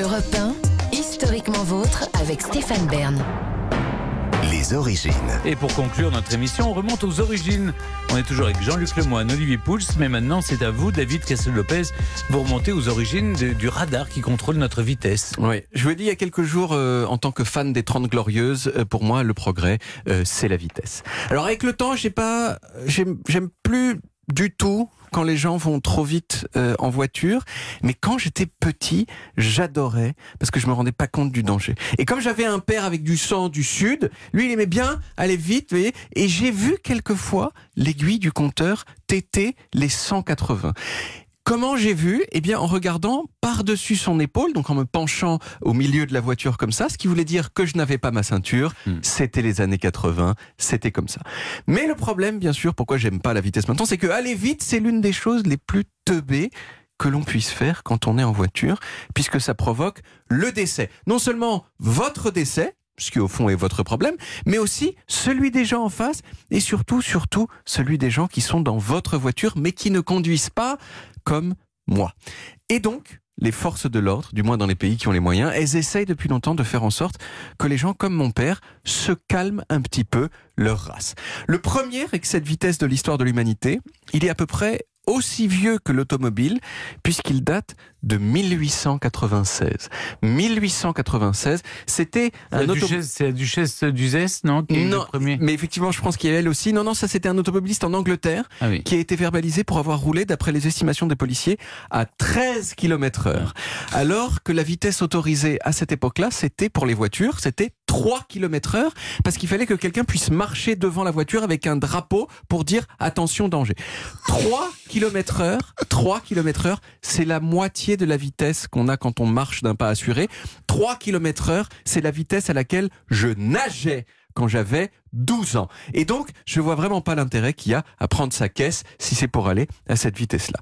Europe 1, historiquement vôtre avec Stéphane Bern. Les origines. Et pour conclure notre émission, on remonte aux origines. On est toujours avec Jean-Luc Lemoyne, Olivier Pouls, mais maintenant c'est à vous, David Castel-Lopez, vous remontez aux origines de- du radar qui contrôle notre vitesse. Oui, je vous l'ai dit il y a quelques jours, euh, en tant que fan des 30 Glorieuses, euh, pour moi, le progrès, euh, c'est la vitesse. Alors avec le temps, j'ai pas, j'aime j'aime plus du tout quand les gens vont trop vite euh, en voiture, mais quand j'étais petit, j'adorais parce que je me rendais pas compte du danger. Et comme j'avais un père avec du sang du sud, lui il aimait bien aller vite, vous voyez, et j'ai vu quelquefois l'aiguille du compteur téter les 180. Comment j'ai vu? Eh bien, en regardant par-dessus son épaule, donc en me penchant au milieu de la voiture comme ça, ce qui voulait dire que je n'avais pas ma ceinture. Hmm. C'était les années 80, c'était comme ça. Mais le problème, bien sûr, pourquoi j'aime pas la vitesse maintenant, c'est que aller vite, c'est l'une des choses les plus teubées que l'on puisse faire quand on est en voiture, puisque ça provoque le décès. Non seulement votre décès, ce qui au fond est votre problème, mais aussi celui des gens en face et surtout, surtout, celui des gens qui sont dans votre voiture mais qui ne conduisent pas comme moi. Et donc, les forces de l'ordre, du moins dans les pays qui ont les moyens, elles essayent depuis longtemps de faire en sorte que les gens comme mon père se calment un petit peu leur race. Le premier excès de vitesse de l'histoire de l'humanité, il est à peu près aussi vieux que l'automobile, puisqu'il date de 1896. 1896, c'était un automobile. duchesse- C'est la duchesse d'Uzès, non qui Non, premier mais effectivement, je pense qu'il y a elle aussi. Non, non, ça c'était un automobiliste en Angleterre Ah oui. qui a été verbalisé pour avoir roulé, d'après les estimations des policiers, à 13 km heure. Alors que la vitesse autorisée à cette époque-là, c'était pour les voitures, c'était 3 km heure, parce qu'il fallait que quelqu'un puisse marcher devant la voiture avec un drapeau pour dire attention danger. 3 km heure, 3 km heure, c'est la moitié de la vitesse qu'on a quand on marche d'un pas assuré. 3 km heure, c'est la vitesse à laquelle je nageais quand j'avais 12 ans. Et donc, je vois vraiment pas l'intérêt qu'il y a à prendre sa caisse si c'est pour aller à cette vitesse-là.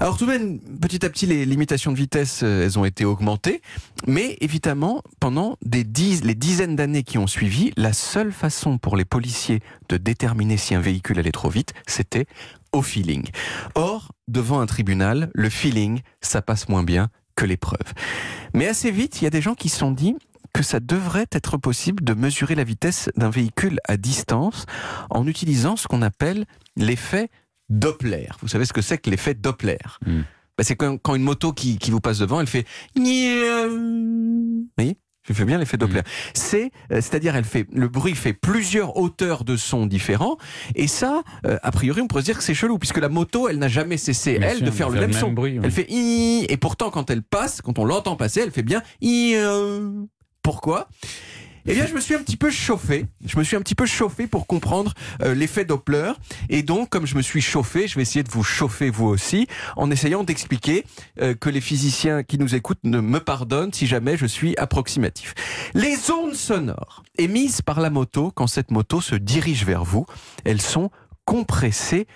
Alors tout de même, petit à petit, les limitations de vitesse, euh, elles ont été augmentées. Mais évidemment, pendant les dizaines d'années qui ont suivi, la seule façon pour les policiers de déterminer si un véhicule allait trop vite, c'était au feeling. Or, devant un tribunal, le feeling, ça passe moins bien que l'épreuve. Mais assez vite, il y a des gens qui se sont dit que ça devrait être possible de mesurer la vitesse d'un véhicule à distance en utilisant ce qu'on appelle l'effet Doppler. Vous savez ce que c'est que l'effet Doppler? Hmm. Bah, C'est quand, quand une moto qui, qui vous passe devant, elle fait... Vous voyez? Je fais bien l'effet Doppler. C'est, euh, c'est-à-dire, elle fait le bruit fait plusieurs hauteurs de son différents, et ça, euh, a priori, on pourrait se dire que c'est chelou, puisque la moto, elle n'a jamais cessé Bien elle sûr, de faire le même, son. bruit. Elle fait i et pourtant quand elle passe, quand on l'entend passer, elle fait bien i. euh. Pourquoi? Eh bien, je me suis un petit peu chauffé. Je me suis un petit peu chauffé pour comprendre euh, l'effet Doppler. Et donc, comme je me suis chauffé, je vais essayer de vous chauffer vous aussi, en essayant d'expliquer euh, que les physiciens qui nous écoutent ne me pardonnent si jamais je suis approximatif. Les ondes sonores émises par la moto quand cette moto se dirige vers vous, elles sont compressées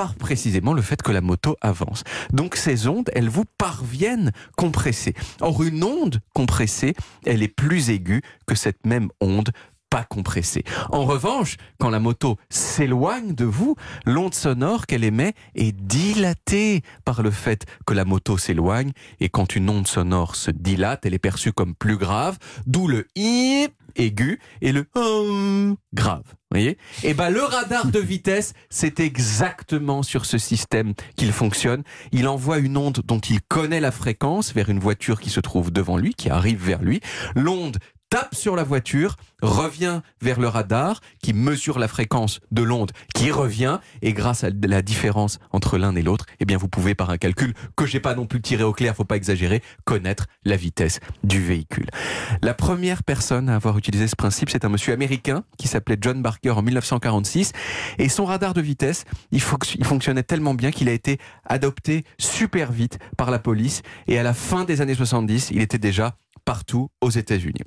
par précisément le fait que la moto avance. Donc ces ondes, elles vous parviennent compressées. Or une onde compressée, elle est plus aiguë que cette même onde pas compressée. En revanche, quand la moto s'éloigne de vous, l'onde sonore qu'elle émet est dilatée par le fait que la moto s'éloigne et quand une onde sonore se dilate, elle est perçue comme plus grave, d'où le i aigu et le hum grave. Voyez? Et ben le radar de vitesse, c'est exactement sur ce système qu'il fonctionne. Il envoie une onde dont il connaît la fréquence vers une voiture qui se trouve devant lui, qui arrive vers lui. L'onde tape sur la voiture, revient vers le radar qui mesure la fréquence de l'onde qui revient et grâce à la différence entre l'un et l'autre, eh bien vous pouvez par un calcul que j'ai pas non plus tiré au clair, faut pas exagérer, connaître la vitesse du véhicule. La première personne à avoir utilisé ce principe, c'est un monsieur américain qui s'appelait John Barker en 1946 et son radar de vitesse, il, il fonctionnait tellement bien qu'il a été adopté super vite par la police et à la fin des années 70, il était déjà partout aux États-Unis.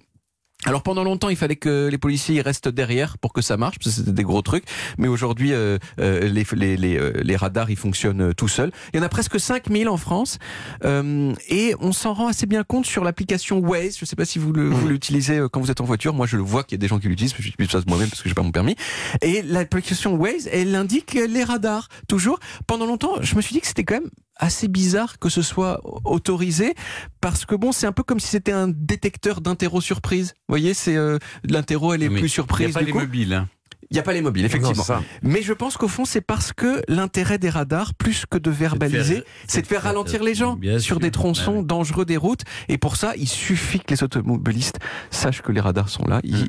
Alors pendant longtemps, il fallait que les policiers restent derrière pour que ça marche, parce que c'était des gros trucs. Mais aujourd'hui, euh, euh, les, les, les, euh, les radars, ils fonctionnent euh, tout seuls. Il y en a presque 5000 en France. Euh, et on s'en rend assez bien compte sur l'application Waze. Je ne sais pas si vous vous l'utilisez quand vous êtes en voiture. Moi, je le vois qu'il y a des gens qui l'utilisent, j'utilise ça moi-même parce que j'ai pas mon permis. Et l'application Waze, elle indique les radars. Toujours. Pendant longtemps, je me suis dit que c'était quand même assez bizarre que ce soit autorisé parce que bon, c'est un peu comme si c'était un détecteur d'interro surprise. Vous voyez, c'est euh, l'interro, elle est Mais plus Il surprise. n'y a pas du les coup. mobiles. hein. Il n'y a pas les mobiles, effectivement. Non. Mais je pense qu'au fond, c'est parce que l'intérêt des radars, plus que de verbaliser, c'est de faire ralentir les gens Bien sur sûr. des tronçons dangereux des routes. Et pour ça, il suffit que les automobilistes sachent que les radars sont là. Ils,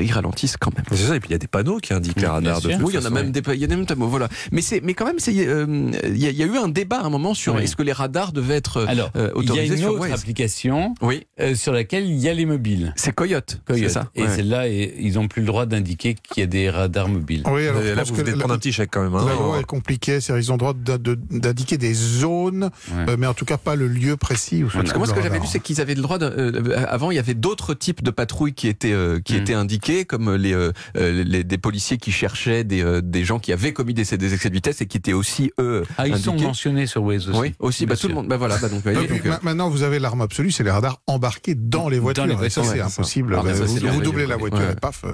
ils ralentissent quand même. C'est ça, et puis il y a des panneaux qui indiquent les Bien radars. de Oui, il y en a même des, il y en a même des mots, voilà. Mais c'est, mais quand même, euh, il y, a- il y a eu un débat à un moment sur Oui. est-ce que les radars devaient être euh, Alors, euh, il y a autorisés une autre application Oui, euh, sur laquelle il y a les mobiles. c'est Coyote. Coyote. Ça. Et ouais. celle-là, ils n'ont plus le droit d'indiquer qu'il y a des radars mobiles. Oui, alors, là, vous venez de prendre un petit chèque quand même. hein. La loi est compliquée, c'est-à-dire ils ont le droit d'indiquer des zones, Ouais. euh, mais en tout cas pas le lieu précis où se Parce que moi, ce que j'avais vu, radar. c'est qu'ils avaient le droit. De, euh, avant, il y avait d'autres types de patrouilles qui étaient euh, qui Mm. étaient indiquées, comme les, euh, les des policiers qui cherchaient des, euh, des gens qui avaient commis des, des excès de vitesse et qui étaient aussi eux Ah, ils sont mentionnés sur Waze aussi. Oui, aussi. Bah, tout le monde. Bah voilà. Bah, donc, vous Et voyez, puis, donc, euh, ma- maintenant, vous avez l'arme absolue, c'est les radars embarqués dans les Dans voitures. les Et ça, c'est impossible. Ah, vous c'est doublez la voiture et paf.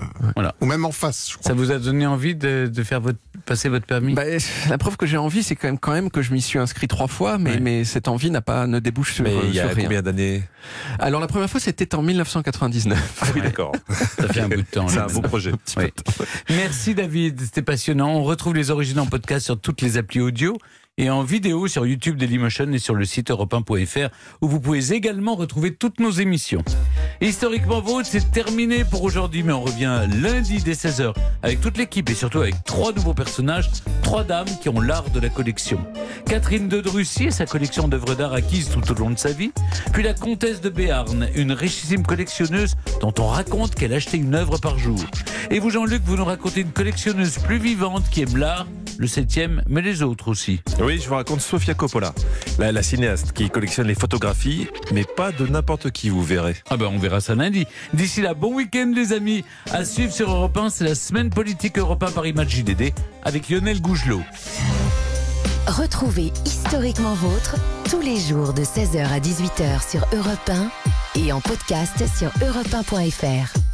Ou même en face, je crois. Ça vous a donné envie de, de faire votre, passer votre permis? Bah, la preuve que j'ai envie, c'est quand même quand même que je m'y suis inscrit trois fois, mais Ouais. mais cette envie n'a pas ne débouche sur, Mais euh, il y a rien. combien d'années? Alors la première fois, c'était en 1999. Ah oui, d'accord. Ça fait un bout de temps. C'est un beau projet. Oui. Merci David, c'était passionnant. On retrouve les origines en podcast sur toutes les applis audio et en vidéo sur YouTube Dailymotion et sur le site europe 1.fr où vous pouvez également retrouver toutes nos émissions. Historiquement vôtre, c'est terminé pour aujourd'hui, mais on revient lundi dès 16h avec toute l'équipe et surtout avec trois nouveaux personnages, trois dames qui ont l'art de la collection. Catherine de Drussier, sa collection d'œuvres d'art acquises tout au long de sa vie, puis la comtesse de Béarn, une richissime collectionneuse dont on raconte qu'elle achetait une œuvre par jour. Et vous, Jean-Luc, vous nous racontez une collectionneuse plus vivante qui aime l'art, le septième, mais les autres aussi. Oui, je vous raconte Sofia Coppola, la, la cinéaste qui collectionne les photographies, mais pas de n'importe qui, vous verrez. Ah ben on verra ça lundi. D'ici là, bon week-end les amis. À suivre sur Europe 1, c'est la semaine politique Europe 1 Paris Match JDD avec Lionel Gougelot. Retrouvez Historiquement Vôtre tous les jours de 16h à 18h sur Europe 1 et en podcast sur europe1.fr.